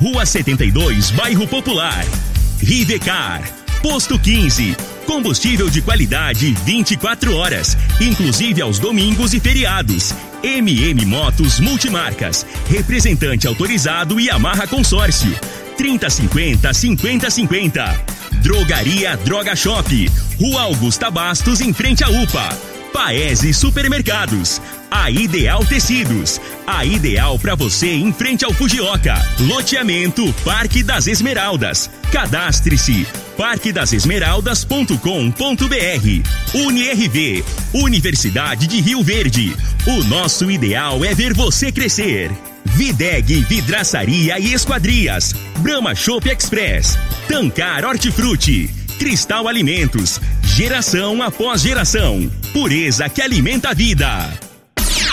Rua 72, Bairro Popular. Rivecar, Posto 15. Combustível de qualidade 24 horas, inclusive aos domingos e feriados. MM Motos Multimarcas, representante autorizado e amarra consórcio. 3050 5050. Drogaria Droga Shop, Rua Augusta Bastos, em frente à UPA. Paese Supermercados, a Ideal Tecidos, a ideal para você em frente ao Fujioka. Loteamento Parque das Esmeraldas. Cadastre-se parquedasesmeraldas.com.br. UniRV, Universidade de Rio Verde. O nosso ideal é ver você crescer. Videg Vidraçaria e Esquadrias. Brahma Shop Express. Tancar Hortifruti. Cristal Alimentos. Geração após geração. Pureza que alimenta a vida.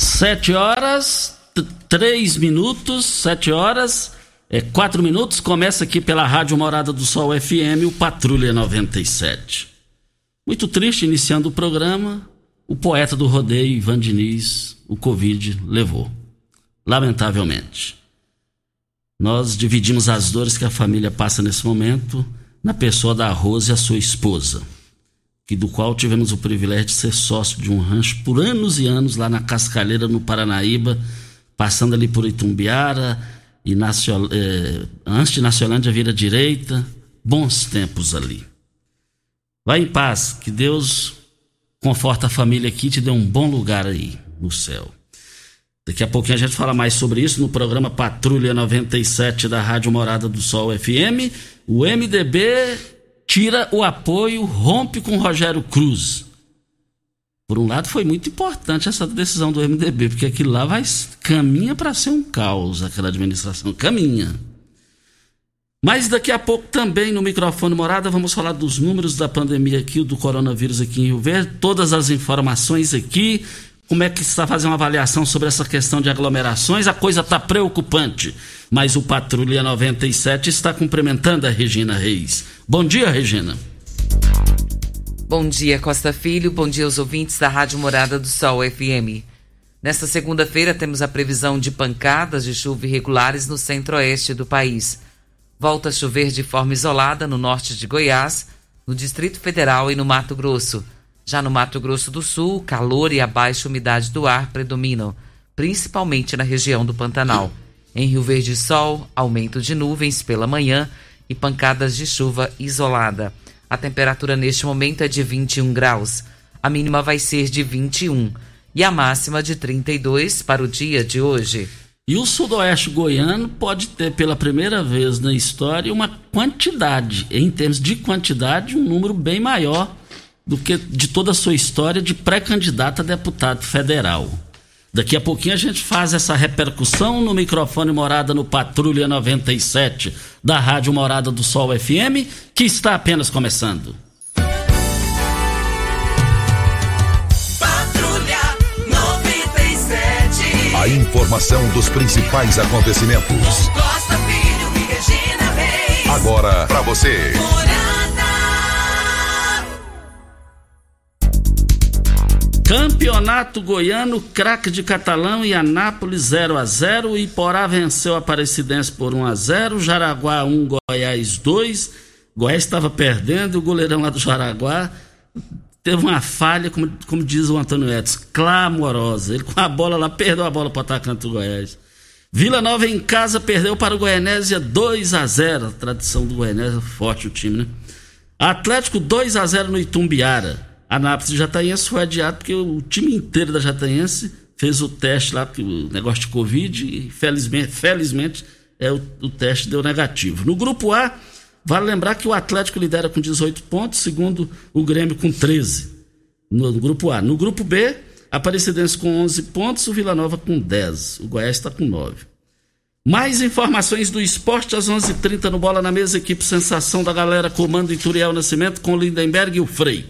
Sete horas, três minutos, sete horas, é, quatro minutos. Começa aqui pela Rádio Morada do Sol FM, o Patrulha 97. Muito triste iniciando o programa. O poeta do rodeio, Ivan Diniz, o Covid levou. Lamentavelmente. Nós dividimos as dores que a família passa nesse momento na pessoa da Rose e a sua esposa que do qual tivemos o privilégio de ser sócio de um rancho por anos e anos lá na Cascalheira, no Paranaíba, passando ali por Itumbiara e eh, antes de Naciolândia vira direita, bons tempos ali. Vai em paz, que Deus conforta a família aqui e te dê um bom lugar aí no céu. Daqui a pouquinho a gente fala mais sobre isso no programa Patrulha 97 da Rádio Morada do Sol FM. O MDB tira o apoio, rompe com Rogério Cruz. Por um lado, foi muito importante essa decisão do MDB, porque aquilo lá vai, caminha para ser um caos, aquela administração. Caminha. Mas daqui a pouco também no microfone Morada vamos falar dos números da pandemia aqui, do coronavírus aqui em Rio Verde, todas as informações aqui, como é que está fazendo uma avaliação sobre essa questão de aglomerações? A coisa está preocupante. Mas o Patrulha 97 está cumprimentando a Regina Reis. Bom dia, Regina. Bom dia, Costa Filho. Bom dia aos ouvintes da Rádio Morada do Sol FM. Nesta segunda-feira temos a previsão de pancadas de chuva irregulares no centro-oeste do país. Volta a chover de forma isolada no norte de Goiás, no Distrito Federal e no Mato Grosso. Já no Mato Grosso do Sul, calor e a baixa umidade do ar predominam, principalmente na região do Pantanal. Em Rio Verde, sol, aumento de nuvens pela manhã e pancadas de chuva isolada. A temperatura neste momento é de 21 graus. A mínima vai ser de 21 e a máxima de 32 para o dia de hoje. E o sudoeste goiano pode ter pela primeira vez na história uma quantidade, em termos de quantidade, um número bem maior do que de toda a sua história de pré-candidato a deputado federal. Daqui a pouquinho a gente faz essa repercussão no microfone Morada no Patrulha 97 da Rádio Morada do Sol FM, que está apenas começando. Patrulha 97. A informação dos principais acontecimentos. Costa Filho e Regina Reis. Agora para você. Campeonato Goiano, craque de Catalão e Anápolis 0 a 0 Iporá venceu a Aparecidense por 1 a 0 Jaraguá 1, Goiás 2. Goiás estava perdendo, o goleirão lá do Jaraguá teve uma falha, como, como diz o Antônio Edson, clamorosa. Ele com a bola lá, perdeu a bola para o atacante do Goiás. Vila Nova em casa perdeu para o Goianésia 2 a 0 A tradição do Goianésia, forte o time, né? Atlético 2 a 0 no Itumbiara. Anápolis Jataiense foi adiado porque o time inteiro da Jataiense fez o teste lá, o negócio de Covid, e felizmente, felizmente é, o, o teste deu negativo. No grupo A, vale lembrar que o Atlético lidera com 18 pontos, segundo o Grêmio com 13. No, no grupo A. No grupo B, Aparecidense com 11 pontos, o Vila Nova com 10. O Goiás está com 9. Mais informações do esporte às 11:30 h 30 no Bola na Mesa, equipe Sensação da Galera, comando Ituriel Nascimento com Lindenberg e o Frei.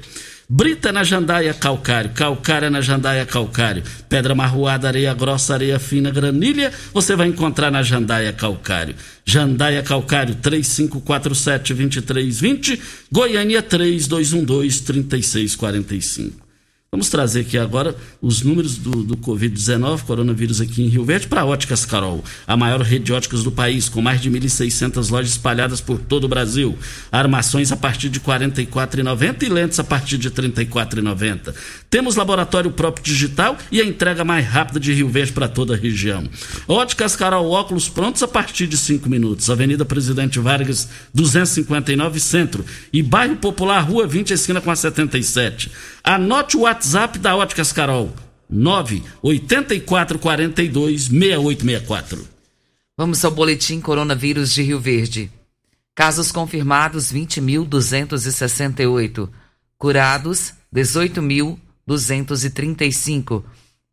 Brita na jandaia calcário, calcária na jandaia calcário, pedra marroada, areia grossa, areia fina, granilha, você vai encontrar na jandaia calcário. Jandaia calcário 3547-2320, Goiânia 3212-3645. Vamos trazer aqui agora os números do, do Covid-19, coronavírus aqui em Rio Verde, para Óticas Carol, a maior rede de óticas do país, com mais de 1.600 lojas espalhadas por todo o Brasil. Armações a partir de R$ 44,90 e lentes a partir de R$ 34,90. Temos laboratório próprio digital e a entrega mais rápida de Rio Verde para toda a região. Óticas Carol, óculos prontos a partir de 5 minutos. Avenida Presidente Vargas, 259 Centro. E Bairro Popular, Rua 20, esquina com a 77. Anote o WhatsApp da Óticas Carol. 98442 6864. Vamos ao boletim coronavírus de Rio Verde. Casos confirmados 20.268. Curados 18.235.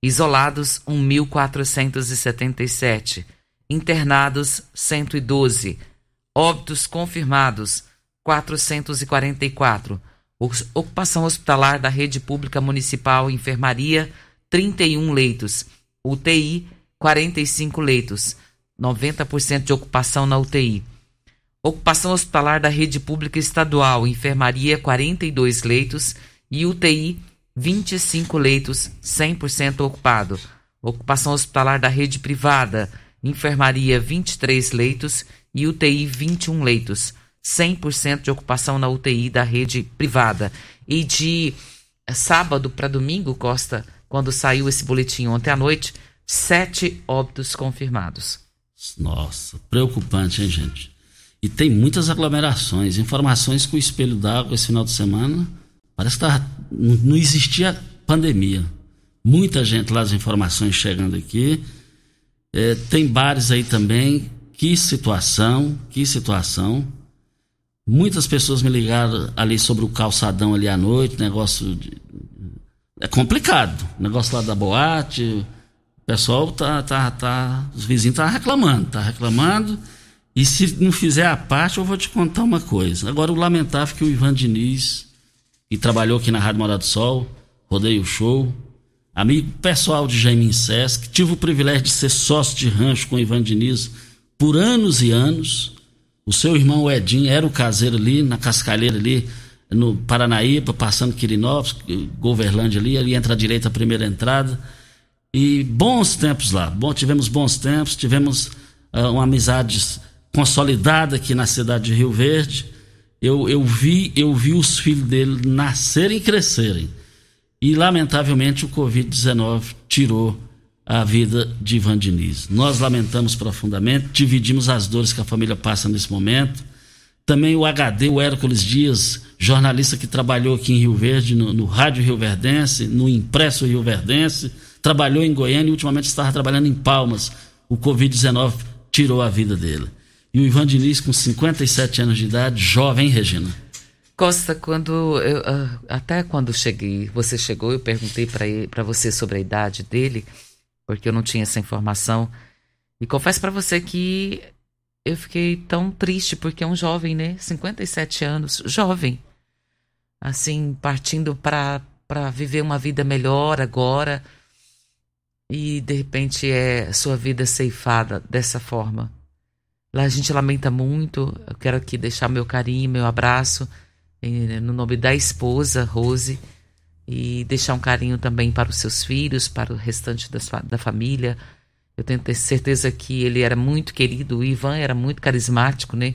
Isolados 1.477. Internados 112. Óbitos confirmados 444 Ocupação hospitalar da rede pública municipal, enfermaria, 31 leitos. UTI, 45 leitos. 90% de ocupação na UTI. Ocupação hospitalar da rede pública estadual, enfermaria, 42 leitos. E UTI, 25 leitos, 100% ocupado. Ocupação hospitalar da rede privada, enfermaria, 23 leitos. E UTI, 21 leitos. 100% de ocupação na UTI da rede privada. E de eh, sábado para domingo, Costa, quando saiu esse boletim ontem à noite, sete óbitos confirmados. Nossa, preocupante, hein, gente? E tem muitas aglomerações, informações com o espelho d'água esse final de semana. Parece que tá, não existia pandemia. Muita gente lá, as informações chegando aqui. É, tem bares aí também. Que situação, que situação. Muitas pessoas me ligaram ali sobre o calçadão ali à noite, negócio de... é complicado. Negócio lá da boate, o pessoal tá, tá, tá, os vizinhos tá reclamando, tá reclamando. E se não fizer a parte, eu vou te contar uma coisa. Agora, o lamentável é que o Ivan Diniz, que trabalhou aqui na Rádio Morada do Sol, rodeio show, amigo pessoal de Jaime Sesc, tive o privilégio de ser sócio de rancho com o Ivan Diniz por anos e anos o seu irmão Edinho era o caseiro ali, na Cascalheira ali, no Paranaíba, passando Quirinópolis, Goverlândia ali, ali entra à direita a primeira entrada. E bons tempos lá, bom, tivemos bons tempos, tivemos uh, uma amizade consolidada aqui na cidade de Rio Verde. Eu, eu, vi, eu vi os filhos dele nascerem e crescerem. E, lamentavelmente, o Covid-19 tirou a vida de Ivan Diniz. Nós lamentamos profundamente, dividimos as dores que a família passa nesse momento. Também o HD, o Hércules Dias, jornalista que trabalhou aqui em Rio Verde, no, no Rádio Rio Verdense, no Impresso Rio Verdense, trabalhou em Goiânia e ultimamente estava trabalhando em Palmas. O Covid-19 tirou a vida dele. E o Ivan Diniz, com 57 anos de idade, jovem, Regina. Costa, quando eu, ah, até quando cheguei, você chegou, eu perguntei para você sobre a idade dele porque eu não tinha essa informação. E confesso para você que eu fiquei tão triste porque é um jovem, né? 57 anos, jovem. Assim, partindo para viver uma vida melhor agora e de repente é sua vida ceifada dessa forma. Lá a gente lamenta muito. Eu quero aqui deixar meu carinho, meu abraço no nome da esposa Rose e deixar um carinho também para os seus filhos, para o restante da, sua, da família. Eu tenho certeza que ele era muito querido, o Ivan era muito carismático, né?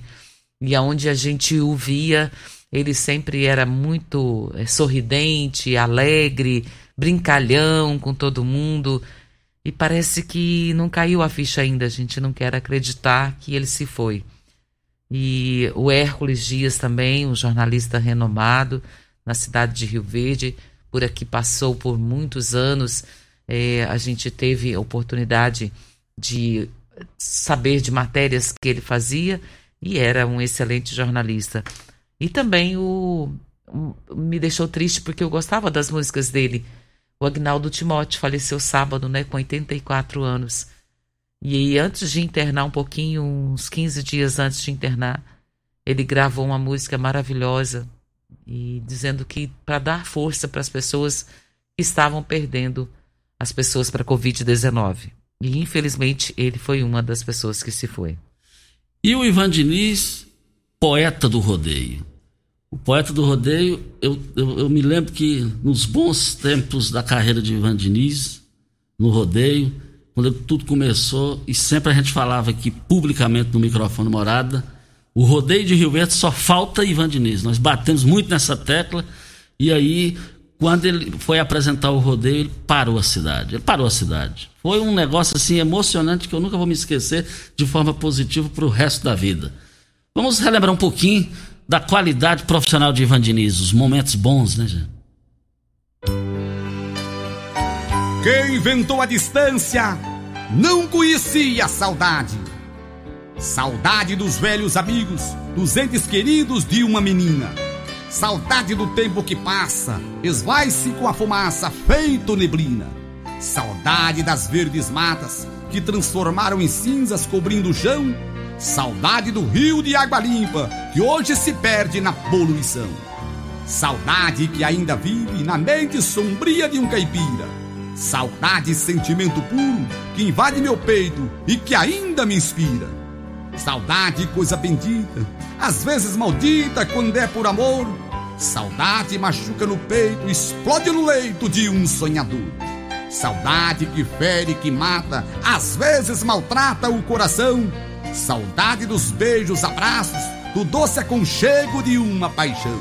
E aonde a gente o via, ele sempre era muito é, sorridente, alegre, brincalhão com todo mundo. E parece que não caiu a ficha ainda, a gente não quer acreditar que ele se foi. E o Hércules Dias também, um jornalista renomado na cidade de Rio Verde, por aqui passou por muitos anos. É, a gente teve a oportunidade de saber de matérias que ele fazia e era um excelente jornalista. E também o, me deixou triste porque eu gostava das músicas dele. O Agnaldo Timóteo faleceu sábado, né, com 84 anos. E antes de internar um pouquinho, uns 15 dias antes de internar, ele gravou uma música maravilhosa e dizendo que para dar força para as pessoas que estavam perdendo as pessoas para a Covid-19. E infelizmente ele foi uma das pessoas que se foi. E o Ivan Diniz, poeta do rodeio. O poeta do rodeio, eu, eu, eu, me lembro que nos bons tempos da carreira de Ivan Diniz, no rodeio, quando tudo começou, e sempre a gente falava aqui publicamente no microfone morada, o rodeio de Rio Verde só falta Ivan Diniz. Nós batemos muito nessa tecla, e aí, quando ele foi apresentar o rodeio, ele parou a cidade. Ele parou a cidade. Foi um negócio assim emocionante que eu nunca vou me esquecer de forma positiva para o resto da vida. Vamos relembrar um pouquinho da qualidade profissional de Ivan Diniz, os momentos bons, né, gente? Quem inventou a distância não conhecia a saudade. Saudade dos velhos amigos, dos entes queridos de uma menina. Saudade do tempo que passa, esvai-se com a fumaça feito neblina. Saudade das verdes matas que transformaram em cinzas cobrindo o chão Saudade do rio de água limpa que hoje se perde na poluição. Saudade que ainda vive na mente sombria de um caipira. Saudade, sentimento puro que invade meu peito e que ainda me inspira. Saudade, coisa bendita, às vezes maldita quando é por amor. Saudade machuca no peito, explode no leito de um sonhador. Saudade que fere, que mata, às vezes maltrata o coração Saudade dos beijos, abraços, do doce aconchego de uma paixão.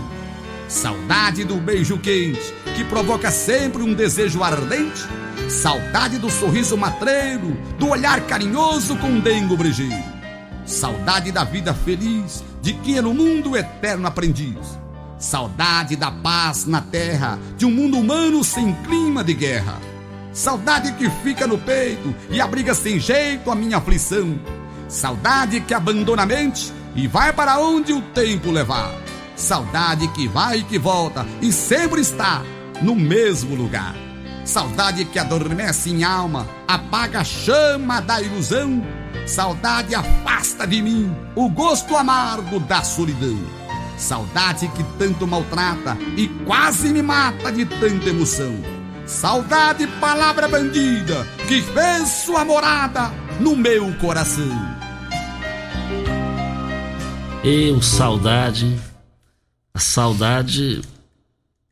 Saudade do beijo quente, que provoca sempre um desejo ardente. Saudade do sorriso matreiro, do olhar carinhoso com dengo brejeiro. Saudade da vida feliz, de quem é no mundo eterno aprendiz. Saudade da paz na terra, de um mundo humano sem clima de guerra. Saudade que fica no peito e abriga sem jeito a minha aflição Saudade que abandona a mente e vai para onde o tempo levar. Saudade que vai e que volta e sempre está no mesmo lugar. Saudade que adormece em alma, apaga a chama da ilusão. Saudade afasta de mim o gosto amargo da solidão. Saudade que tanto maltrata e quase me mata de tanta emoção. Saudade, palavra bandida, que fez sua morada no meu coração. Eu, saudade. A saudade.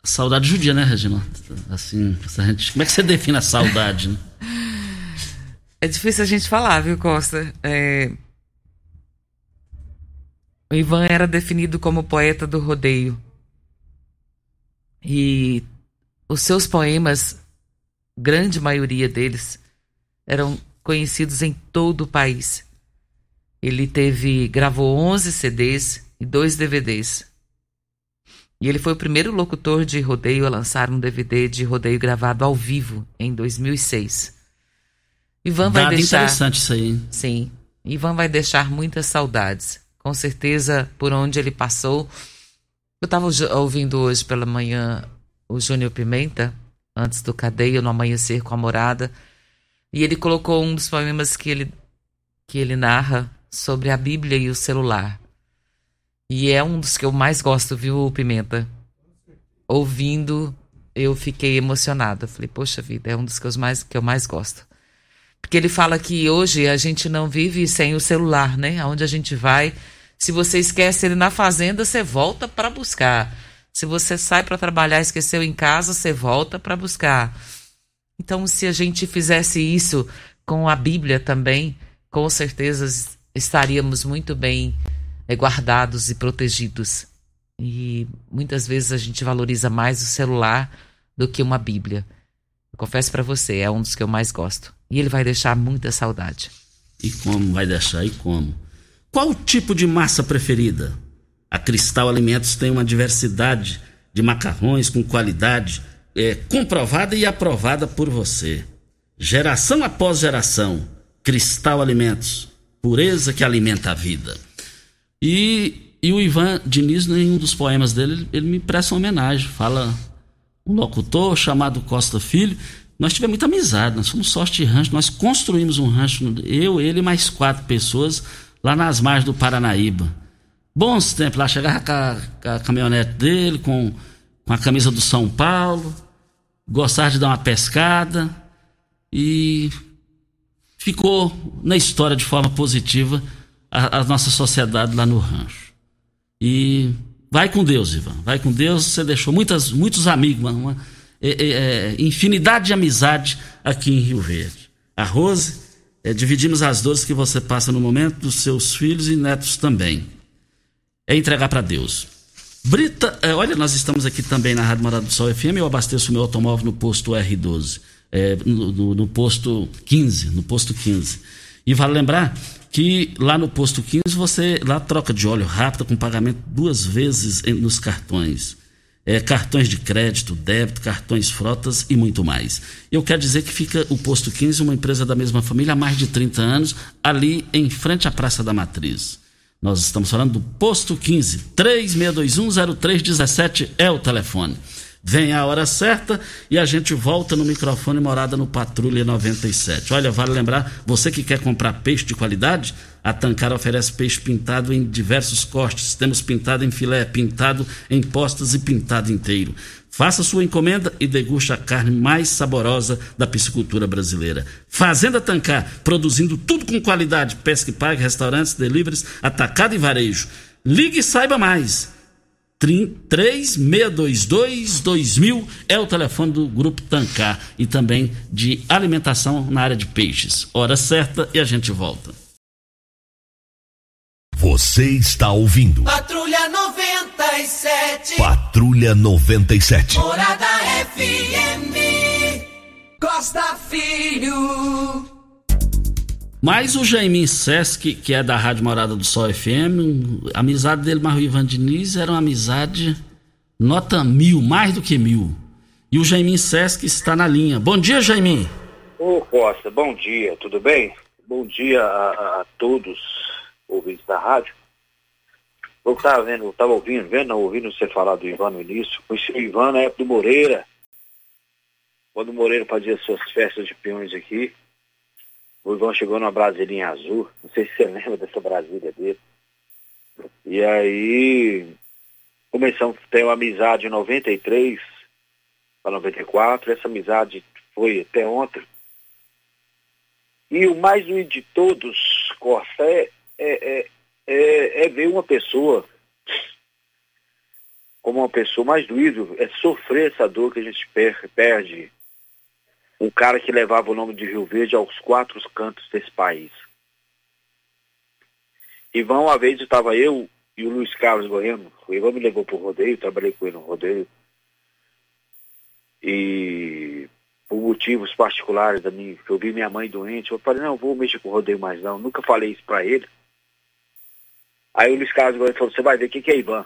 A saudade judia, né, Regina? Assim, a gente, como é que você define a saudade? Né? É difícil a gente falar, viu, Costa? É... O Ivan era definido como poeta do rodeio. E os seus poemas, grande maioria deles, eram conhecidos em todo o país. Ele teve gravou 11 CDs e dois DVDs. E ele foi o primeiro locutor de rodeio a lançar um DVD de rodeio gravado ao vivo em 2006. Ivan vai Dado deixar interessante isso aí. Sim. Ivan vai deixar muitas saudades. Com certeza por onde ele passou. Eu estava ouvindo hoje pela manhã o Júnior Pimenta, antes do Cadeia, no Amanhecer com a Morada, e ele colocou um dos poemas que ele, que ele narra sobre a Bíblia e o celular. E é um dos que eu mais gosto, viu, Pimenta? Ouvindo, eu fiquei emocionada. Falei, poxa vida, é um dos que eu mais, que eu mais gosto. Porque ele fala que hoje a gente não vive sem o celular, né? Aonde a gente vai, se você esquece ele na fazenda, você volta para buscar. Se você sai para trabalhar, esqueceu em casa, você volta para buscar. Então, se a gente fizesse isso com a Bíblia também, com certeza estaríamos muito bem é, guardados e protegidos. E muitas vezes a gente valoriza mais o celular do que uma Bíblia. Eu confesso para você, é um dos que eu mais gosto. E ele vai deixar muita saudade. E como vai deixar? E como? Qual o tipo de massa preferida? A Cristal Alimentos tem uma diversidade de macarrões com qualidade é, comprovada e aprovada por você. Geração após geração. Cristal Alimentos. Pureza que alimenta a vida. E, e o Ivan Diniz, em um dos poemas dele, ele me presta uma homenagem. Fala um locutor chamado Costa Filho. Nós tivemos muita amizade, nós fomos sorte de rancho, nós construímos um rancho, eu, ele e mais quatro pessoas, lá nas margens do Paranaíba. Bons tempos, lá chegava com a, com a caminhonete dele, com, com a camisa do São Paulo, gostava de dar uma pescada e ficou na história de forma positiva a, a nossa sociedade lá no rancho. E vai com Deus, Ivan, vai com Deus, você deixou muitas, muitos amigos, uma, uma é, é, é, infinidade de amizade aqui em Rio Verde. A Rose, é, dividimos as dores que você passa no momento dos seus filhos e netos também. É entregar para Deus. Brita, é, olha, nós estamos aqui também na Rádio Morada do Sol FM. Eu abasteço o meu automóvel no posto R12, é, no, no, no, posto 15, no posto 15. E vale lembrar que lá no posto 15 você lá troca de óleo rápido com pagamento duas vezes nos cartões é, cartões de crédito, débito, cartões frotas e muito mais. Eu quero dizer que fica o Posto 15, uma empresa da mesma família há mais de 30 anos, ali em frente à Praça da Matriz. Nós estamos falando do Posto 15, 36210317 é o telefone. Vem a hora certa e a gente volta no microfone morada no Patrulha 97. Olha, vale lembrar, você que quer comprar peixe de qualidade, a Tancar oferece peixe pintado em diversos cortes. Temos pintado em filé, pintado em postas e pintado inteiro. Faça sua encomenda e deguste a carne mais saborosa da piscicultura brasileira. Fazenda Tancar, produzindo tudo com qualidade. Pesca e pague, restaurantes, deliveries, atacado e varejo. Ligue e saiba mais. 3622-2000 é o telefone do Grupo Tancar e também de alimentação na área de peixes. Hora certa e a gente volta. Você está ouvindo. Patrulha 97. Patrulha 97. Morada FM. Costa Filho. Mas o Jaimin Sesc, que é da Rádio Morada do Sol FM, a amizade dele com o Ivan Diniz era uma amizade nota mil, mais do que mil. E o Jaimin Sesc está na linha. Bom dia, Jaimin. Ô Costa, bom dia, tudo bem? Bom dia a, a, todos ouvintes da rádio. Eu estava vendo, estava ouvindo, vendo, ouvindo você falar do Ivan no início. Conheci o Ivan na época do Moreira. Quando o Moreira fazia suas festas de peões aqui. O Ivan chegou numa Brasilinha azul, não sei se você lembra dessa Brasília dele. E aí começamos a ter uma amizade em 93 para 94, essa amizade foi até ontem. E o mais doído de todos, Costa, é, é, é, é, ver uma pessoa como uma pessoa mais doído, é sofrer essa dor que a gente perde um cara que levava o nome de Rio Verde aos quatro cantos desse país. Ivan, uma vez estava eu e o Luiz Carlos Goiano, o Ivan me levou para o rodeio, trabalhei com ele no rodeio. E por motivos particulares da eu vi minha mãe doente, eu falei, não, eu vou mexer com o rodeio mais não. Nunca falei isso para ele. Aí o Luiz Carlos Goiano falou, você vai ver o que, que é Ivan.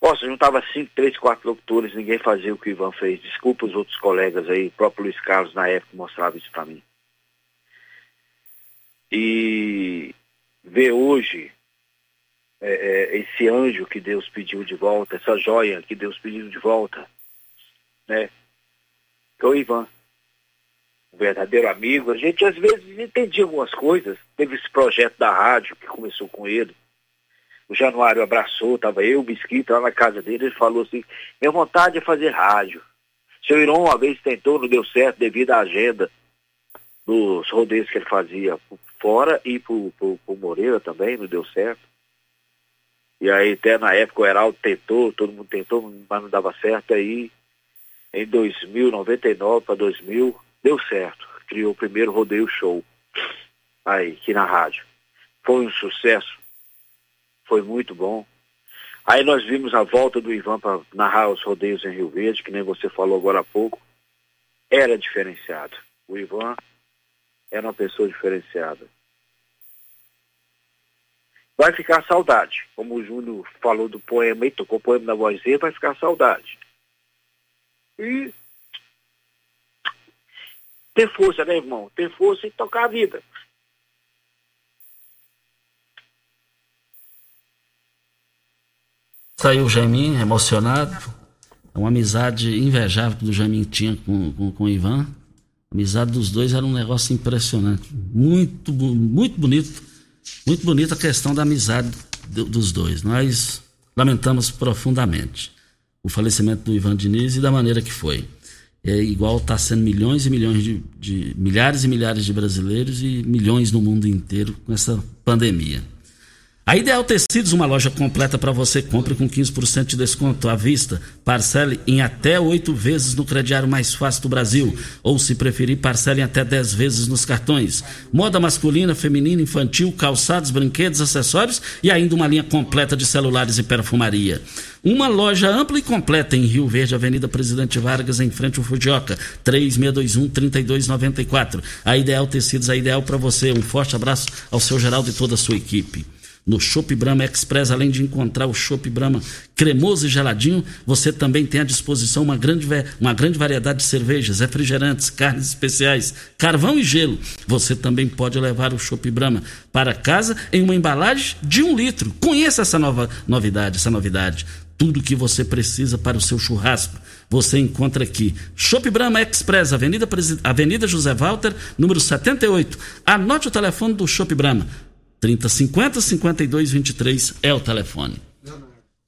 Nossa, juntava cinco, três, quatro locutores, ninguém fazia o que o Ivan fez. Desculpa os outros colegas aí, o próprio Luiz Carlos na época mostrava isso para mim. E ver hoje é, é, esse anjo que Deus pediu de volta, essa joia que Deus pediu de volta, né? Que é o Ivan. Um verdadeiro amigo. A gente às vezes entendia algumas coisas. Teve esse projeto da rádio que começou com ele o Januário abraçou, estava eu, o Bisquito, lá na casa dele, ele falou assim, minha vontade é fazer rádio. Seu Irão uma vez tentou, não deu certo devido à agenda dos rodeios que ele fazia fora e pro, pro Moreira também, não deu certo. E aí até na época o Heraldo tentou, todo mundo tentou, mas não dava certo. Aí em 2000, 99 para 2000, deu certo. Criou o primeiro rodeio show aí, aqui na rádio. Foi um sucesso foi muito bom. Aí nós vimos a volta do Ivan para narrar os rodeios em Rio Verde, que nem você falou agora há pouco. Era diferenciado. O Ivan era uma pessoa diferenciada. Vai ficar saudade. Como o Júlio falou do poema e tocou o poema na voz dele, vai ficar saudade. E ter força, né, irmão? Ter força e tocar a vida. Saiu o Jamin emocionado. É uma amizade invejável que o Jamin tinha com, com, com o Ivan. A amizade dos dois era um negócio impressionante. Muito, muito bonito. Muito bonita a questão da amizade do, dos dois. Nós lamentamos profundamente o falecimento do Ivan Diniz e da maneira que foi. É igual está sendo milhões e milhões de, de milhares e milhares de brasileiros e milhões no mundo inteiro com essa pandemia. A Ideal Tecidos, uma loja completa para você. Compre com 15% de desconto à vista. Parcele em até oito vezes no crediário mais fácil do Brasil. Ou, se preferir, parcele em até 10 vezes nos cartões. Moda masculina, feminina, infantil, calçados, brinquedos, acessórios e ainda uma linha completa de celulares e perfumaria. Uma loja ampla e completa em Rio Verde, Avenida Presidente Vargas, em frente ao Fudioca. 3621-3294. A Ideal Tecidos, a ideal para você. Um forte abraço ao seu Geraldo e toda a sua equipe. No Chopp Brahma Express, além de encontrar o Chopp Brahma cremoso e geladinho, você também tem à disposição uma grande, uma grande variedade de cervejas, refrigerantes, carnes especiais, carvão e gelo. Você também pode levar o Chopp Brahma para casa em uma embalagem de um litro. Conheça essa nova novidade, essa novidade. Tudo que você precisa para o seu churrasco, você encontra aqui. Shop Brahma Express, Avenida, Avenida José Walter, número 78. Anote o telefone do Shop Brahma. 3050 5223 é o telefone.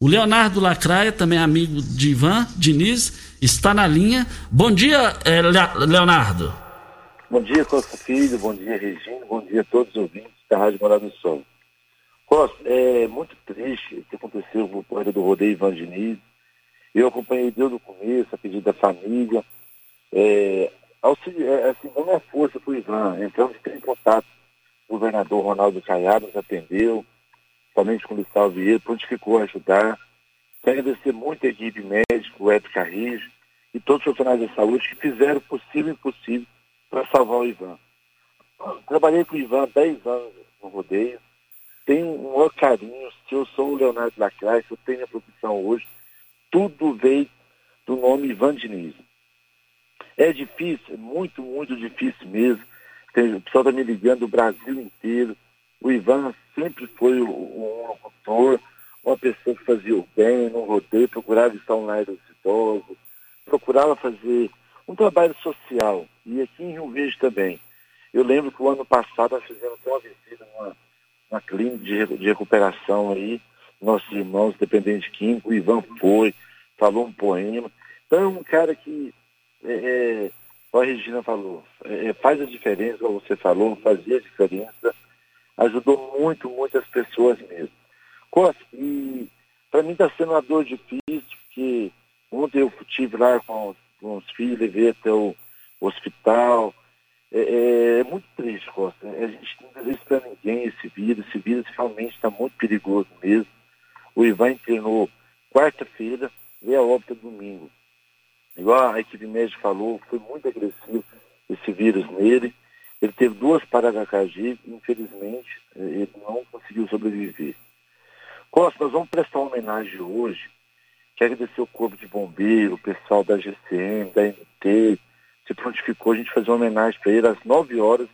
O Leonardo Lacraia, também amigo de Ivan Diniz, está na linha. Bom dia, eh, Leonardo. Bom dia, Costa Filho. Bom dia, Regina. Bom dia a todos os ouvintes da Rádio Morada do Sol. Costa, é muito triste o que aconteceu com o corredor do rodeio Ivan Diniz. Eu acompanhei desde o começo, a pedido da família. É, é, assim, dando uma força para o Ivan, entrando em contato governador Ronaldo Caiado nos atendeu, somente com o Gustavo Vieira, prontificou a ajudar. Quero agradecer muito a equipe médica, o Edson Carrijo e todos os profissionais da saúde que fizeram o possível e impossível para salvar o Ivan. Trabalhei com o Ivan há 10 anos no rodeio, tenho um maior carinho, se eu sou o Leonardo Lacraia, se eu tenho a profissão hoje, tudo veio do nome Ivan Diniz. É difícil, é muito, muito difícil mesmo, tem, o pessoal está me ligando do Brasil inteiro. O Ivan sempre foi um locutor, uma pessoa que fazia o bem, não rodeio, procurava estar online dos idosos, procurava fazer um trabalho social. E aqui em Rio Verde também. Eu lembro que o ano passado nós fizemos uma visita numa, numa clínica de, de recuperação aí, nossos irmãos dependentes químicos, o Ivan foi, falou um poema. Então é um cara que é, é a Regina falou, é, é, faz a diferença, como você falou, fazia a diferença, ajudou muito, muitas pessoas mesmo. E para mim está sendo uma dor difícil, porque ontem eu estive lá com, com os filhos, levei até o hospital. É, é, é muito triste, Costa. A gente não deseja para ninguém esse vírus. Esse vírus realmente está muito perigoso mesmo. O Ivan internou quarta-feira, veio a óbito domingo. Igual a equipe médica falou, foi muito agressivo esse vírus nele. Ele teve duas e, infelizmente, eh, ele não conseguiu sobreviver. Costa, nós vamos prestar homenagem hoje. Quero agradecer o Corpo de Bombeiro, o pessoal da GCM, da MT, se prontificou a gente fazer uma homenagem para ele às 9 horas,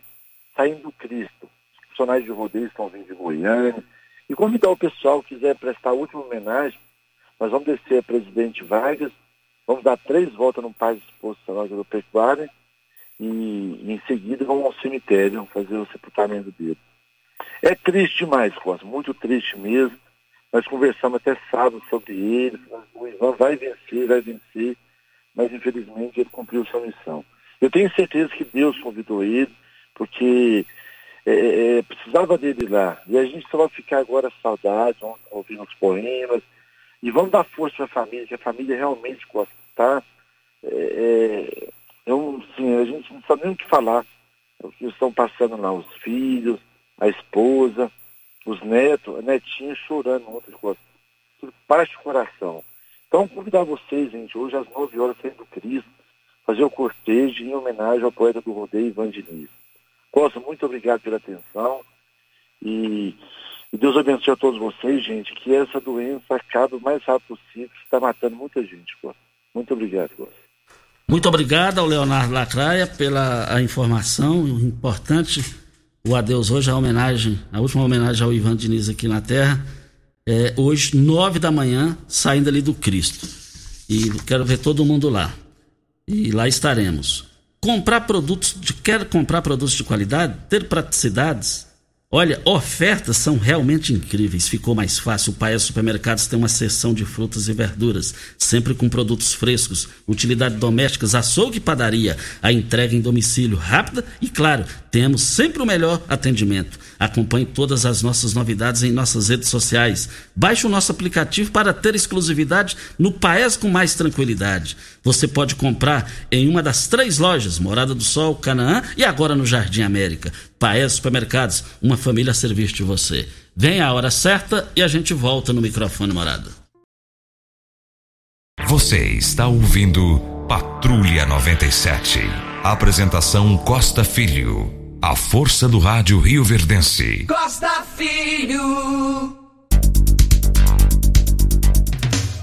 saindo do Cristo. Os funcionários de rodeio estão vindo de Goiânia. E convidar o pessoal que quiser prestar a última homenagem, nós vamos descer a Presidente Vargas Vamos dar três voltas no Parque de Exposição Agropecuária e, em seguida vamos ao cemitério fazer o sepultamento dele. É triste demais, Costa, muito triste mesmo. Nós conversamos até sábado sobre ele, o Ivan vai vencer, vai vencer, mas infelizmente ele cumpriu sua missão. Eu tenho certeza que Deus convidou ele, porque é, é, é precisava dele lá. E a gente só vai ficar agora saudade, ouvindo os poemas, e vamos dar força para a família, que a família realmente gosta, tá? É, é, eu, assim, a gente não sabe nem o que falar. O que estão passando lá, os filhos, a esposa, os netos, a netinha chorando ontem, tudo parte do coração. Então, convidar vocês, gente, hoje às 9 horas, saindo do Cristo, fazer o cortejo em homenagem ao poeta do rodeio Ivan Diniz. Costa, muito obrigado pela atenção e, e, Deus abençoe a todos vocês, gente, que essa doença acabe o mais rápido possível, está matando muita gente, Costa. Muito obrigado, Costa. Muito obrigado ao Leonardo Lacraia pela a informação importante. O adeus hoje, a homenagem, a última homenagem ao Ivan Diniz aqui na Terra. É, hoje, nove da manhã, saindo ali do Cristo. E quero ver todo mundo lá. E lá estaremos. Comprar produtos de quer comprar produtos de qualidade, ter praticidades, Olha, ofertas são realmente incríveis. Ficou mais fácil. O Paes Supermercados tem uma seção de frutas e verduras, sempre com produtos frescos, utilidades domésticas, açougue e padaria. A entrega em domicílio rápida e, claro, temos sempre o melhor atendimento. Acompanhe todas as nossas novidades em nossas redes sociais. Baixe o nosso aplicativo para ter exclusividade no Paes com mais tranquilidade. Você pode comprar em uma das três lojas, Morada do Sol, Canaã e agora no Jardim América. Paes Supermercados, uma família a serviço de você. Vem a hora certa e a gente volta no microfone Morada. Você está ouvindo Patrulha 97. Apresentação Costa Filho. A força do rádio Rio Verdense. Costa Filho.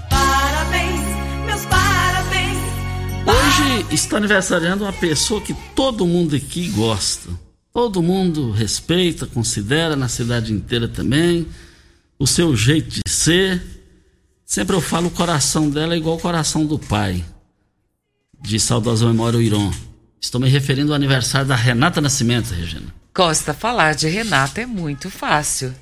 Parabéns, meus parabéns. Hoje está aniversariando uma pessoa que todo mundo aqui gosta Todo mundo respeita, considera na cidade inteira também. O seu jeito de ser. Sempre eu falo o coração dela é igual o coração do pai. De saudosa memória o Iron. Estou me referindo ao aniversário da Renata Nascimento, Regina. Costa, falar de Renata é muito fácil.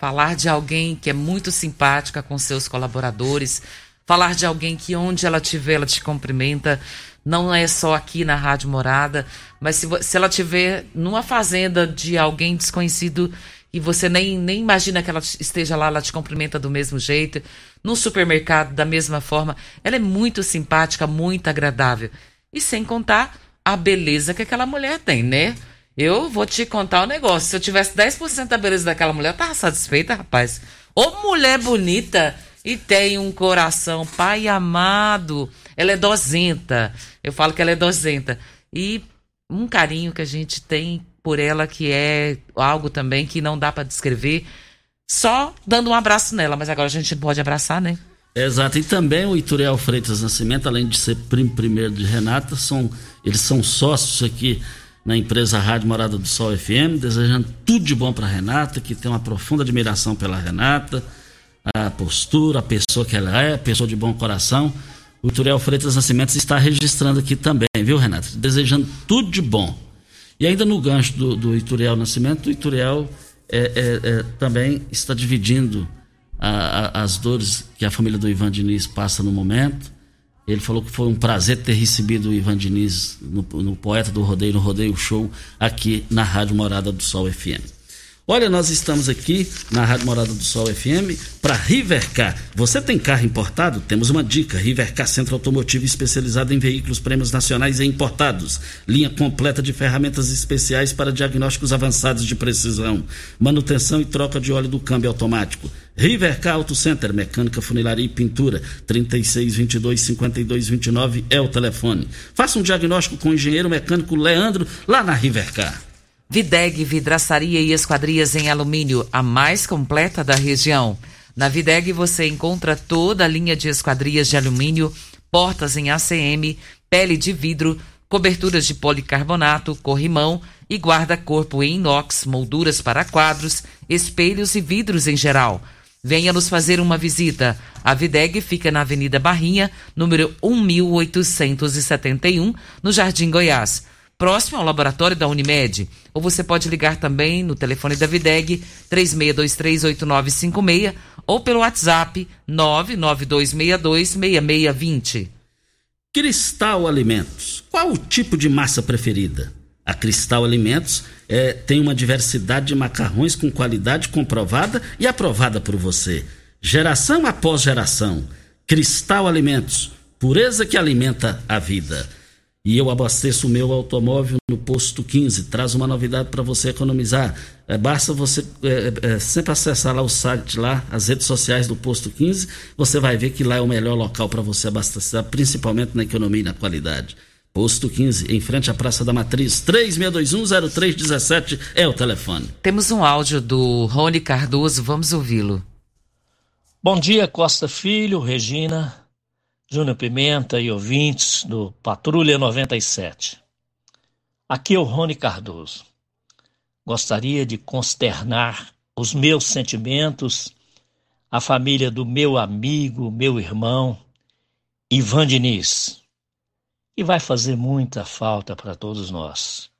Falar de alguém que é muito simpática com seus colaboradores, falar de alguém que onde ela estiver, ela te cumprimenta, não é só aqui na Rádio Morada, mas se, se ela tiver numa fazenda de alguém desconhecido e você nem, nem imagina que ela esteja lá, ela te cumprimenta do mesmo jeito, no supermercado da mesma forma, ela é muito simpática, muito agradável. E sem contar a beleza que aquela mulher tem, né? Eu vou te contar um negócio. Se eu tivesse 10% da beleza daquela mulher, eu tava satisfeita, rapaz. Ô mulher bonita e tem um coração, pai amado. Ela é dozenta. Eu falo que ela é dozenta. E um carinho que a gente tem por ela que é algo também que não dá para descrever. Só dando um abraço nela, mas agora a gente pode abraçar, né? Exato, e também o Ituriel Freitas Nascimento, além de ser primo primeiro de Renata, são, eles são sócios aqui na empresa Rádio Morada do Sol FM, desejando tudo de bom para Renata, que tem uma profunda admiração pela Renata, a postura, a pessoa que ela é, pessoa de bom coração. O Turiel Freitas Nascimento está registrando aqui também, viu, Renato? Desejando tudo de bom. E ainda no gancho do, do Ituriel Nascimento, o Ituriel é, é, é, também está dividindo a, a, as dores que a família do Ivan Diniz passa no momento. Ele falou que foi um prazer ter recebido o Ivan Diniz no, no Poeta do Rodeio, no Rodeio Show, aqui na Rádio Morada do Sol FM. Olha, nós estamos aqui na Rádio Morada do Sol FM para Rivercar. Você tem carro importado? Temos uma dica. Rivercar Centro Automotivo especializado em veículos prêmios nacionais e importados. Linha completa de ferramentas especiais para diagnósticos avançados de precisão. Manutenção e troca de óleo do câmbio automático. Rivercar Auto Center, mecânica, funilaria e pintura. 3622-5229 é o telefone. Faça um diagnóstico com o engenheiro mecânico Leandro lá na Rivercar. Videg Vidraçaria e Esquadrias em Alumínio, a mais completa da região. Na Videg você encontra toda a linha de esquadrias de alumínio, portas em ACM, pele de vidro, coberturas de policarbonato, corrimão e guarda-corpo em inox, molduras para quadros, espelhos e vidros em geral. Venha nos fazer uma visita. A Videg fica na Avenida Barrinha, número 1871, no Jardim Goiás próximo ao laboratório da Unimed. Ou você pode ligar também no telefone da Videg 36238956 ou pelo WhatsApp 992626620. Cristal Alimentos. Qual o tipo de massa preferida? A Cristal Alimentos é, tem uma diversidade de macarrões com qualidade comprovada e aprovada por você. Geração após geração. Cristal Alimentos. Pureza que alimenta a vida e eu abasteço o meu automóvel no posto 15. Traz uma novidade para você economizar. É, basta você é, é, sempre acessar lá o site, lá, as redes sociais do posto 15. Você vai ver que lá é o melhor local para você abastecer, principalmente na economia e na qualidade. Posto 15, em frente à Praça da Matriz. 36210317 é o telefone. Temos um áudio do Rony Cardoso, vamos ouvi-lo. Bom dia, Costa Filho, Regina, Júnior Pimenta e ouvintes do Patrulha 97. Aqui é o Rony Cardoso. Gostaria de consternar os meus sentimentos à família do meu amigo, meu irmão, Ivan Diniz, que vai fazer muita falta para todos nós.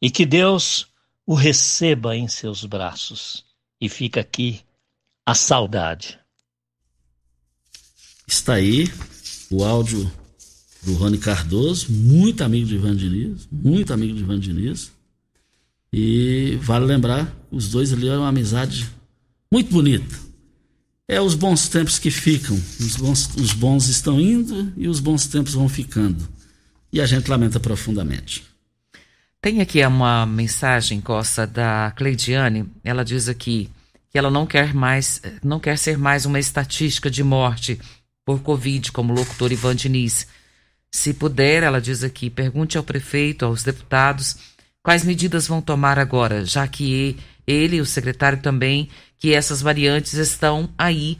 E que Deus o receba em seus braços. E fica aqui a saudade. Está aí o áudio do Rony Cardoso, muito amigo de Ivan Diniz, muito amigo de Ivan Diniz. E vale lembrar, os dois ali eram uma amizade muito bonita. É os bons tempos que ficam. Os bons, os bons estão indo e os bons tempos vão ficando. E a gente lamenta profundamente. Tem aqui uma mensagem, Costa, da Cleidiane. Ela diz aqui que ela não quer mais, não quer ser mais uma estatística de morte por Covid, como locutor Ivan Diniz. Se puder, ela diz aqui, pergunte ao prefeito, aos deputados Quais medidas vão tomar agora, já que ele e o secretário também, que essas variantes estão aí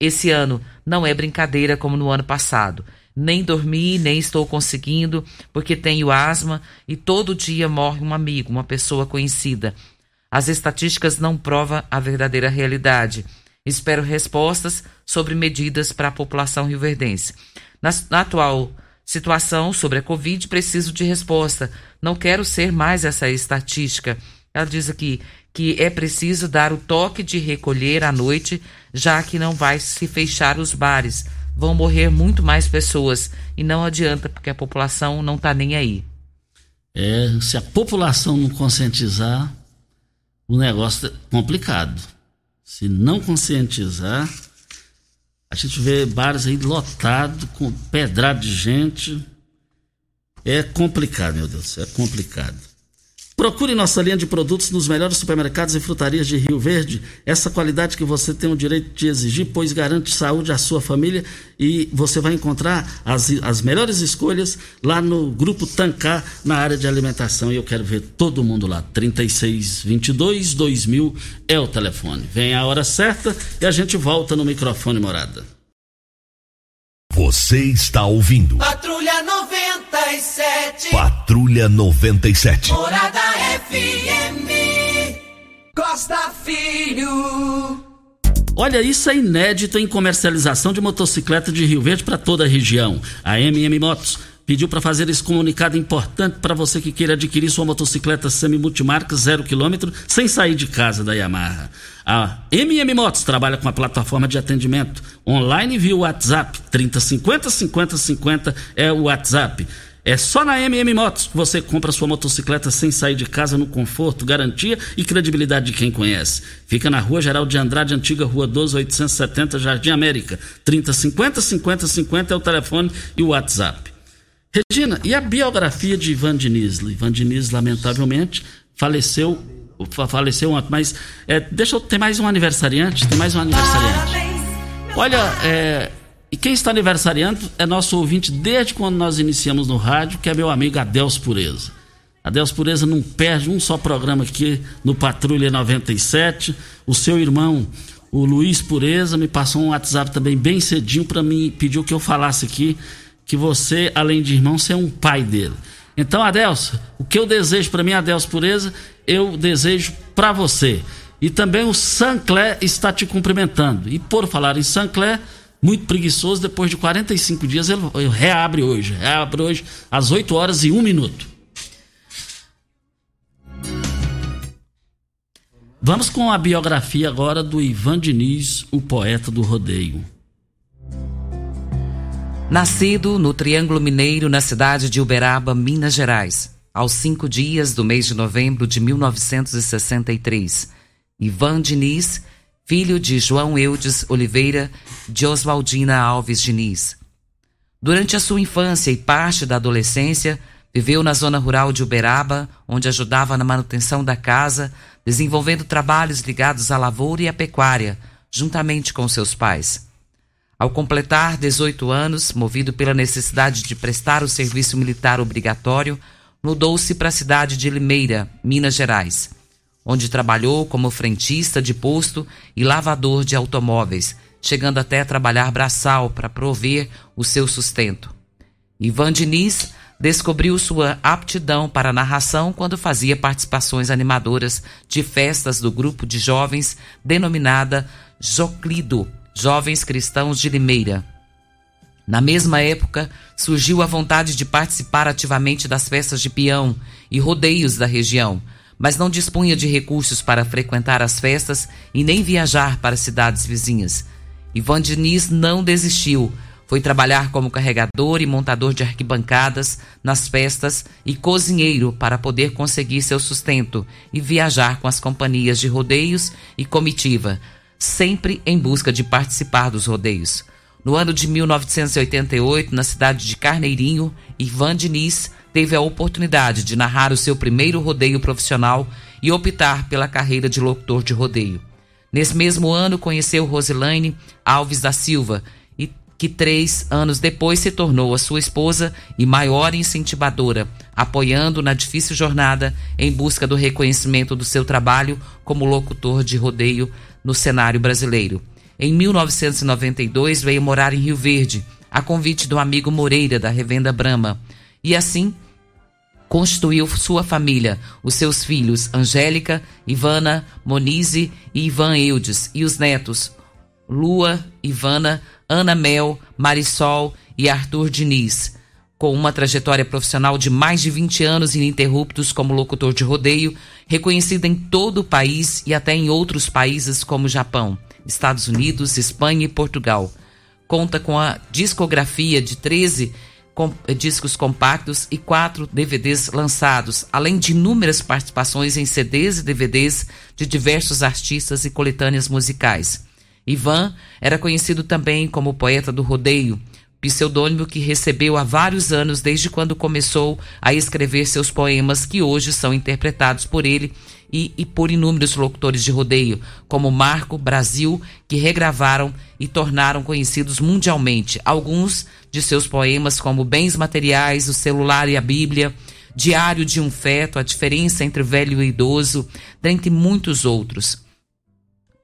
esse ano. Não é brincadeira como no ano passado. Nem dormi, nem estou conseguindo, porque tenho asma e todo dia morre um amigo, uma pessoa conhecida. As estatísticas não provam a verdadeira realidade. Espero respostas sobre medidas para a população rioverdense. Na, na atual situação sobre a Covid, preciso de resposta. Não quero ser mais essa estatística. Ela diz aqui que é preciso dar o toque de recolher à noite, já que não vai se fechar os bares. Vão morrer muito mais pessoas e não adianta porque a população não está nem aí. É, se a população não conscientizar, o negócio é complicado. Se não conscientizar, a gente vê bares aí lotados, com pedrado de gente. É complicado, meu Deus, é complicado. Procure nossa linha de produtos nos melhores supermercados e frutarias de Rio Verde. Essa qualidade que você tem o direito de exigir, pois garante saúde à sua família e você vai encontrar as, as melhores escolhas lá no Grupo Tancar, na área de alimentação. E eu quero ver todo mundo lá. 3622 2000 é o telefone. Vem a hora certa e a gente volta no microfone morada. Você está ouvindo. Patrulha 97. Patrulha 97. Morada FM. Costa Filho. Olha, isso é inédito em comercialização de motocicleta de Rio Verde para toda a região. A MM Motos pediu para fazer esse comunicado importante para você que queira adquirir sua motocicleta semi-multimarca zero quilômetro sem sair de casa da Yamaha. A MM Motos trabalha com a plataforma de atendimento online via WhatsApp 3050 50 50 é o WhatsApp. É só na MM Motos que você compra sua motocicleta sem sair de casa no conforto, garantia e credibilidade de quem conhece. Fica na Rua Geral de Andrade, antiga Rua 12, 870, Jardim América. 3050 50 50 é o telefone e o WhatsApp. Regina, e a biografia de Ivan Diniz? Ivan Diniz, lamentavelmente, faleceu faleceu ontem, mas é, deixa eu ter mais um aniversariante, tem mais um aniversariante. Olha, é, e quem está aniversariando é nosso ouvinte desde quando nós iniciamos no rádio, que é meu amigo Adeus Pureza. Adeus Pureza não perde um só programa aqui no Patrulha 97. O seu irmão, o Luiz Pureza, me passou um WhatsApp também bem cedinho para mim, pediu que eu falasse aqui que você, além de irmão, você é um pai dele. Então, Adelso, o que eu desejo para mim, Adelso Pureza, eu desejo para você. E também o Sancler está te cumprimentando. E por falar em Sancler, muito preguiçoso, depois de 45 dias, ele, reabre hoje. Reabre hoje às 8 horas e 1 minuto. Vamos com a biografia agora do Ivan Diniz, o poeta do rodeio. Nascido no Triângulo Mineiro, na cidade de Uberaba, Minas Gerais, aos cinco dias do mês de novembro de 1963. Ivan Diniz, filho de João Eudes Oliveira de Oswaldina Alves Diniz. Durante a sua infância e parte da adolescência, viveu na zona rural de Uberaba, onde ajudava na manutenção da casa, desenvolvendo trabalhos ligados à lavoura e à pecuária, juntamente com seus pais. Ao completar 18 anos, movido pela necessidade de prestar o serviço militar obrigatório, mudou-se para a cidade de Limeira, Minas Gerais, onde trabalhou como frentista de posto e lavador de automóveis, chegando até a trabalhar braçal para prover o seu sustento. Ivan Diniz descobriu sua aptidão para a narração quando fazia participações animadoras de festas do grupo de jovens denominada Joclido, Jovens Cristãos de Limeira. Na mesma época, surgiu a vontade de participar ativamente das festas de peão e rodeios da região, mas não dispunha de recursos para frequentar as festas e nem viajar para cidades vizinhas. Ivan Diniz não desistiu, foi trabalhar como carregador e montador de arquibancadas nas festas e cozinheiro para poder conseguir seu sustento e viajar com as companhias de rodeios e comitiva, sempre em busca de participar dos rodeios. No ano de 1988, na cidade de Carneirinho, Ivan Diniz teve a oportunidade de narrar o seu primeiro rodeio profissional e optar pela carreira de locutor de rodeio. Nesse mesmo ano, conheceu Roselaine Alves da Silva, que três anos depois se tornou a sua esposa e maior incentivadora, apoiando na difícil jornada em busca do reconhecimento do seu trabalho como locutor de rodeio no cenário brasileiro. Em 1992 veio morar em Rio Verde, a convite do amigo Moreira da Revenda Brama, e assim constituiu sua família, os seus filhos Angélica, Ivana, Monize e Ivan Eudes, e os netos Lua, Ivana, Ana Mel, Marisol e Arthur Diniz. Com uma trajetória profissional de mais de 20 anos ininterruptos como locutor de rodeio, reconhecido em todo o país e até em outros países como Japão, Estados Unidos, Espanha e Portugal. Conta com a discografia de 13 com, discos compactos e quatro DVDs lançados, além de inúmeras participações em CDs e DVDs de diversos artistas e coletâneas musicais. Ivan era conhecido também como poeta do rodeio, pseudônimo que recebeu há vários anos desde quando começou a escrever seus poemas que hoje são interpretados por ele e, e, por inúmeros locutores de rodeio, como Marco, Brasil, que regravaram e tornaram conhecidos mundialmente alguns de seus poemas, como Bens Materiais, O Celular e a Bíblia, Diário de um Feto, A Diferença entre Velho e Idoso, dentre muitos outros.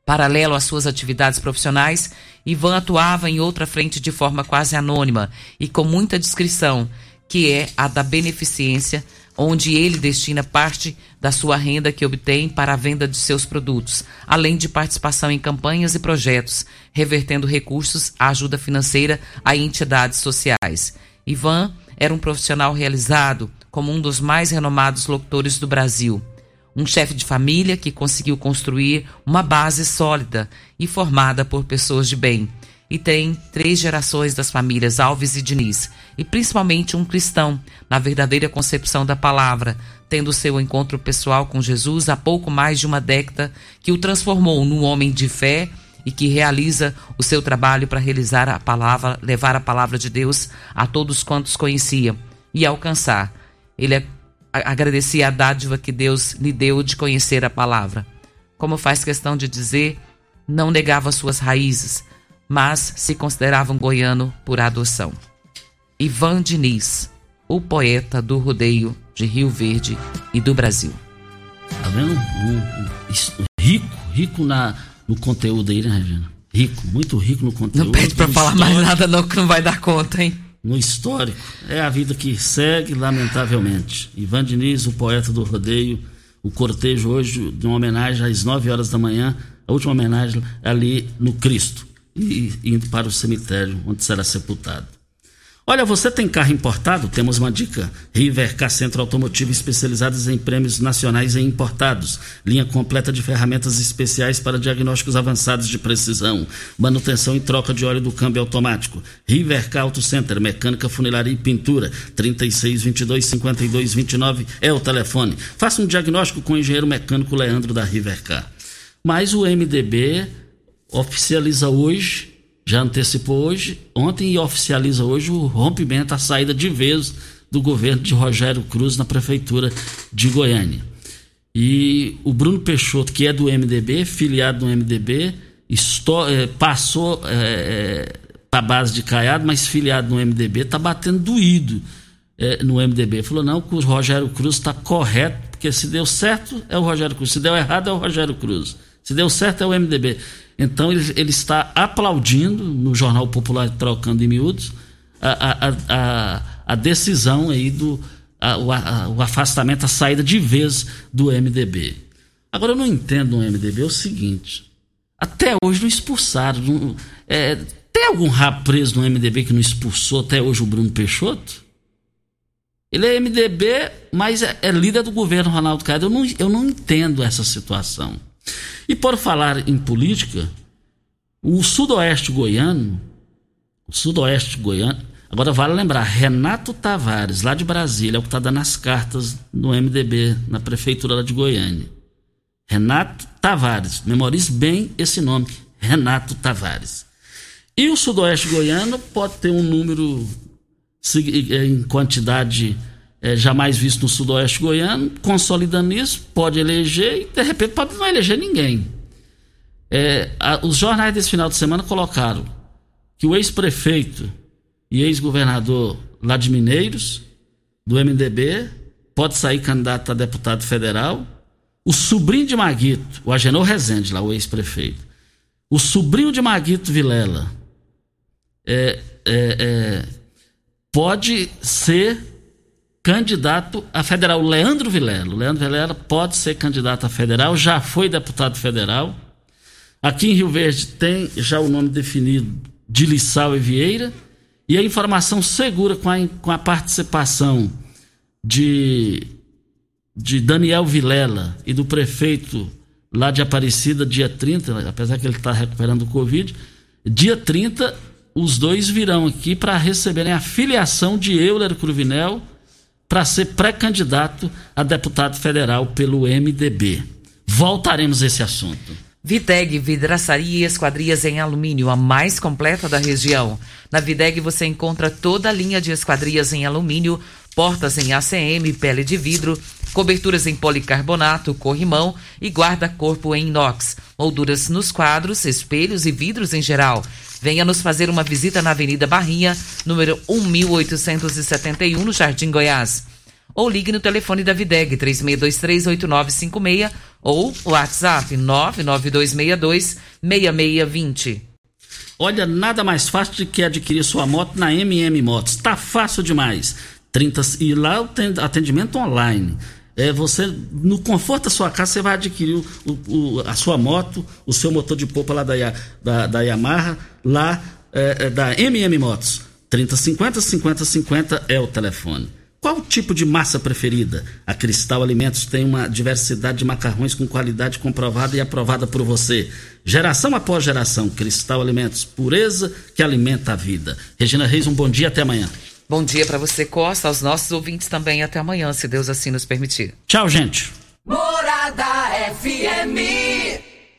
Paralelo às suas atividades profissionais, Ivan atuava em outra frente de forma quase anônima e com muita discrição, que é a da beneficência, onde ele destina parte da sua renda que obtém para a venda de seus produtos, além de participação em campanhas e projetos, revertendo recursos à ajuda financeira a entidades sociais. Ivan era um profissional realizado como um dos mais renomados locutores do Brasil um chefe de família que conseguiu construir uma base sólida e formada por pessoas de bem. E tem três gerações das famílias Alves e Diniz, e principalmente um cristão, na verdadeira concepção da palavra, tendo seu encontro pessoal com Jesus há pouco mais de uma década, que o transformou num homem de fé e que realiza o seu trabalho para realizar a palavra, levar a palavra de Deus a todos quantos conhecia e alcançar. Ele é agradecia a dádiva que Deus lhe deu de conhecer a palavra. Como faz questão de dizer, não negava suas raízes, mas se considerava um goiano por adoção. Ivan Diniz, o poeta do rodeio de Rio Verde e do Brasil. Tá vendo? Um, um, rico, rico na, no conteúdo aí, né, Regina? Rico, muito rico no conteúdo. Não pede pra falar mais nada não, que não vai dar conta, hein? No histórico. É a vida que segue, lamentavelmente. Ivan Diniz, o poeta do rodeio, o cortejo hoje de uma homenagem às 9 horas da manhã, a última homenagem ali no Cristo, e indo para o cemitério onde será sepultado. Olha, você tem carro importado? Temos uma dica. Rivercar Centro Automotivo especializados em prêmios nacionais e importados. Linha completa de ferramentas especiais para diagnósticos avançados de precisão. Manutenção e troca de óleo do câmbio automático. Rivercar Auto Center, mecânica, funilaria e pintura. 36 22 52 29 é o telefone. Faça um diagnóstico com o engenheiro mecânico Leandro da Rivercar. Mas o MDB oficializa hoje já antecipou hoje, ontem e oficializa hoje o rompimento, a saída de vez do governo de Rogério Cruz na prefeitura de Goiânia. E o Bruno Peixoto, que é do MDB, filiado do MDB, é, passou, é, para base de Caiado, mas filiado no MDB, está batendo doído é, no MDB. Falou, não, que o Rogério Cruz está correto, porque se deu certo é o Rogério Cruz, se deu errado é o Rogério Cruz. Se deu certo é o MDB. Então ele, ele está aplaudindo no Jornal Popular Trocando em Miúdos a, a, a, a decisão aí do a, o, o, afastamento, a saída de vez do MDB. Agora eu não entendo no MDB o seguinte: até hoje não expulsaram. Não, é, tem algum rabo preso no MDB que não expulsou até hoje o Bruno Peixoto? Ele é MDB, mas é, é líder do governo Ronaldo Caiado. Eu não, eu não entendo essa situação. E por falar em política, o sudoeste goiano, o sudoeste goiano, agora vale lembrar, Renato Tavares, lá de Brasília, é o que está dando as cartas no MDB, na prefeitura lá de Goiânia. Renato Tavares, memorize bem esse nome, Renato Tavares. E o sudoeste goiano pode ter um número eh, em quantidade é, jamais visto no sudoeste goiano, consolidando isso, pode eleger e de repente pode não eleger ninguém. É, a, os jornais desse final de semana colocaram que o ex-prefeito e ex-governador lá de Mineiros, do MDB, pode sair candidato a deputado federal. O sobrinho de Maguito, o Agenor Rezende, lá, o ex-prefeito. O sobrinho de Maguito Vilela é, é, é pode ser candidato a federal. Leandro Vilela. Leandro Vilela pode ser candidato a federal, já foi deputado federal. Aqui em Rio Verde tem já o nome definido de Lissau e Vieira. E a informação segura com a, com a participação de, de Daniel Vilela e do prefeito lá de Aparecida, dia 30, apesar que ele está recuperando o Covid. Dia 30, os dois virão aqui para receberem a filiação de Euler Cruvinel para ser pré-candidato a deputado federal pelo MDB. Voltaremos a esse assunto. Videg Vidraçaria e Esquadrias em Alumínio, a mais completa da região. Na Videg você encontra toda a linha de esquadrias em alumínio, portas em ACM, pele de vidro, coberturas em policarbonato, corrimão e guarda-corpo em inox, molduras nos quadros, espelhos e vidros em geral. Venha nos fazer uma visita na Avenida Barrinha, número 1871, no Jardim Goiás. Ou ligue no telefone da Videg 36238956 ou WhatsApp 992626620. Olha, nada mais fácil do que adquirir sua moto na MM Motos. Tá fácil demais. 30 e lá o atendimento online. É, você, no conforto da sua casa, você vai adquirir o, o, a sua moto, o seu motor de polpa lá da, da, da Yamaha, lá é, é da MM Motos. 3050 5050 é o telefone. Qual tipo de massa preferida? A Cristal Alimentos tem uma diversidade de macarrões com qualidade comprovada e aprovada por você. Geração após geração, Cristal Alimentos, pureza que alimenta a vida. Regina Reis, um bom dia, até amanhã. Bom dia para você, Costa, aos nossos ouvintes também. Até amanhã, se Deus assim nos permitir. Tchau, gente. Morada FM.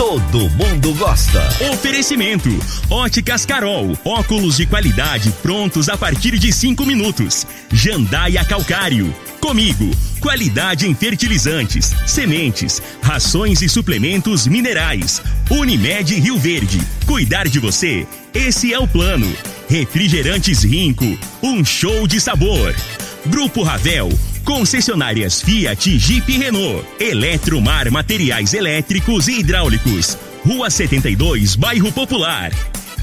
todo mundo gosta. Oferecimento: Óticas Carol, óculos de qualidade prontos a partir de cinco minutos. Jandaia Calcário. Comigo, qualidade em fertilizantes, sementes, rações e suplementos minerais. Unimed Rio Verde. Cuidar de você? Esse é o plano. Refrigerantes Rinco, um show de sabor. Grupo Ravel Concessionárias Fiat, Jeep e Renault. Eletromar Materiais Elétricos e Hidráulicos. Rua 72, Bairro Popular.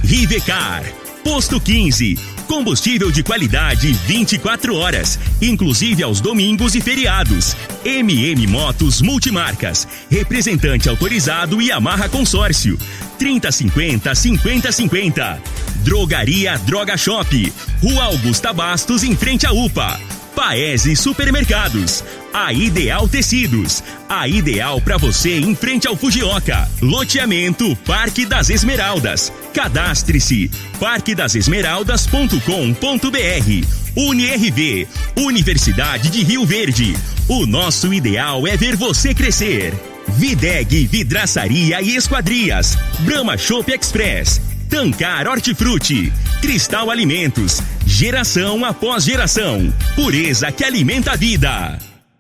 Rivecar. Posto 15. Combustível de qualidade 24 horas, inclusive aos domingos e feriados. MM Motos Multimarcas. Representante autorizado e amarra consórcio. 3050 5050. Drogaria Droga Shop. Rua Augusta Bastos, em frente à UPA. Paese Supermercados, a Ideal Tecidos, a ideal para você em frente ao Fujioka. Loteamento Parque das Esmeraldas. Cadastre-se parquedasesmeraldas.com.br. UniRV, Universidade de Rio Verde. O nosso ideal é ver você crescer. Videg Vidraçaria e Esquadrias. Brahma Shop Express. Tancar Hortifruti, Cristal Alimentos, geração após geração, pureza que alimenta a vida.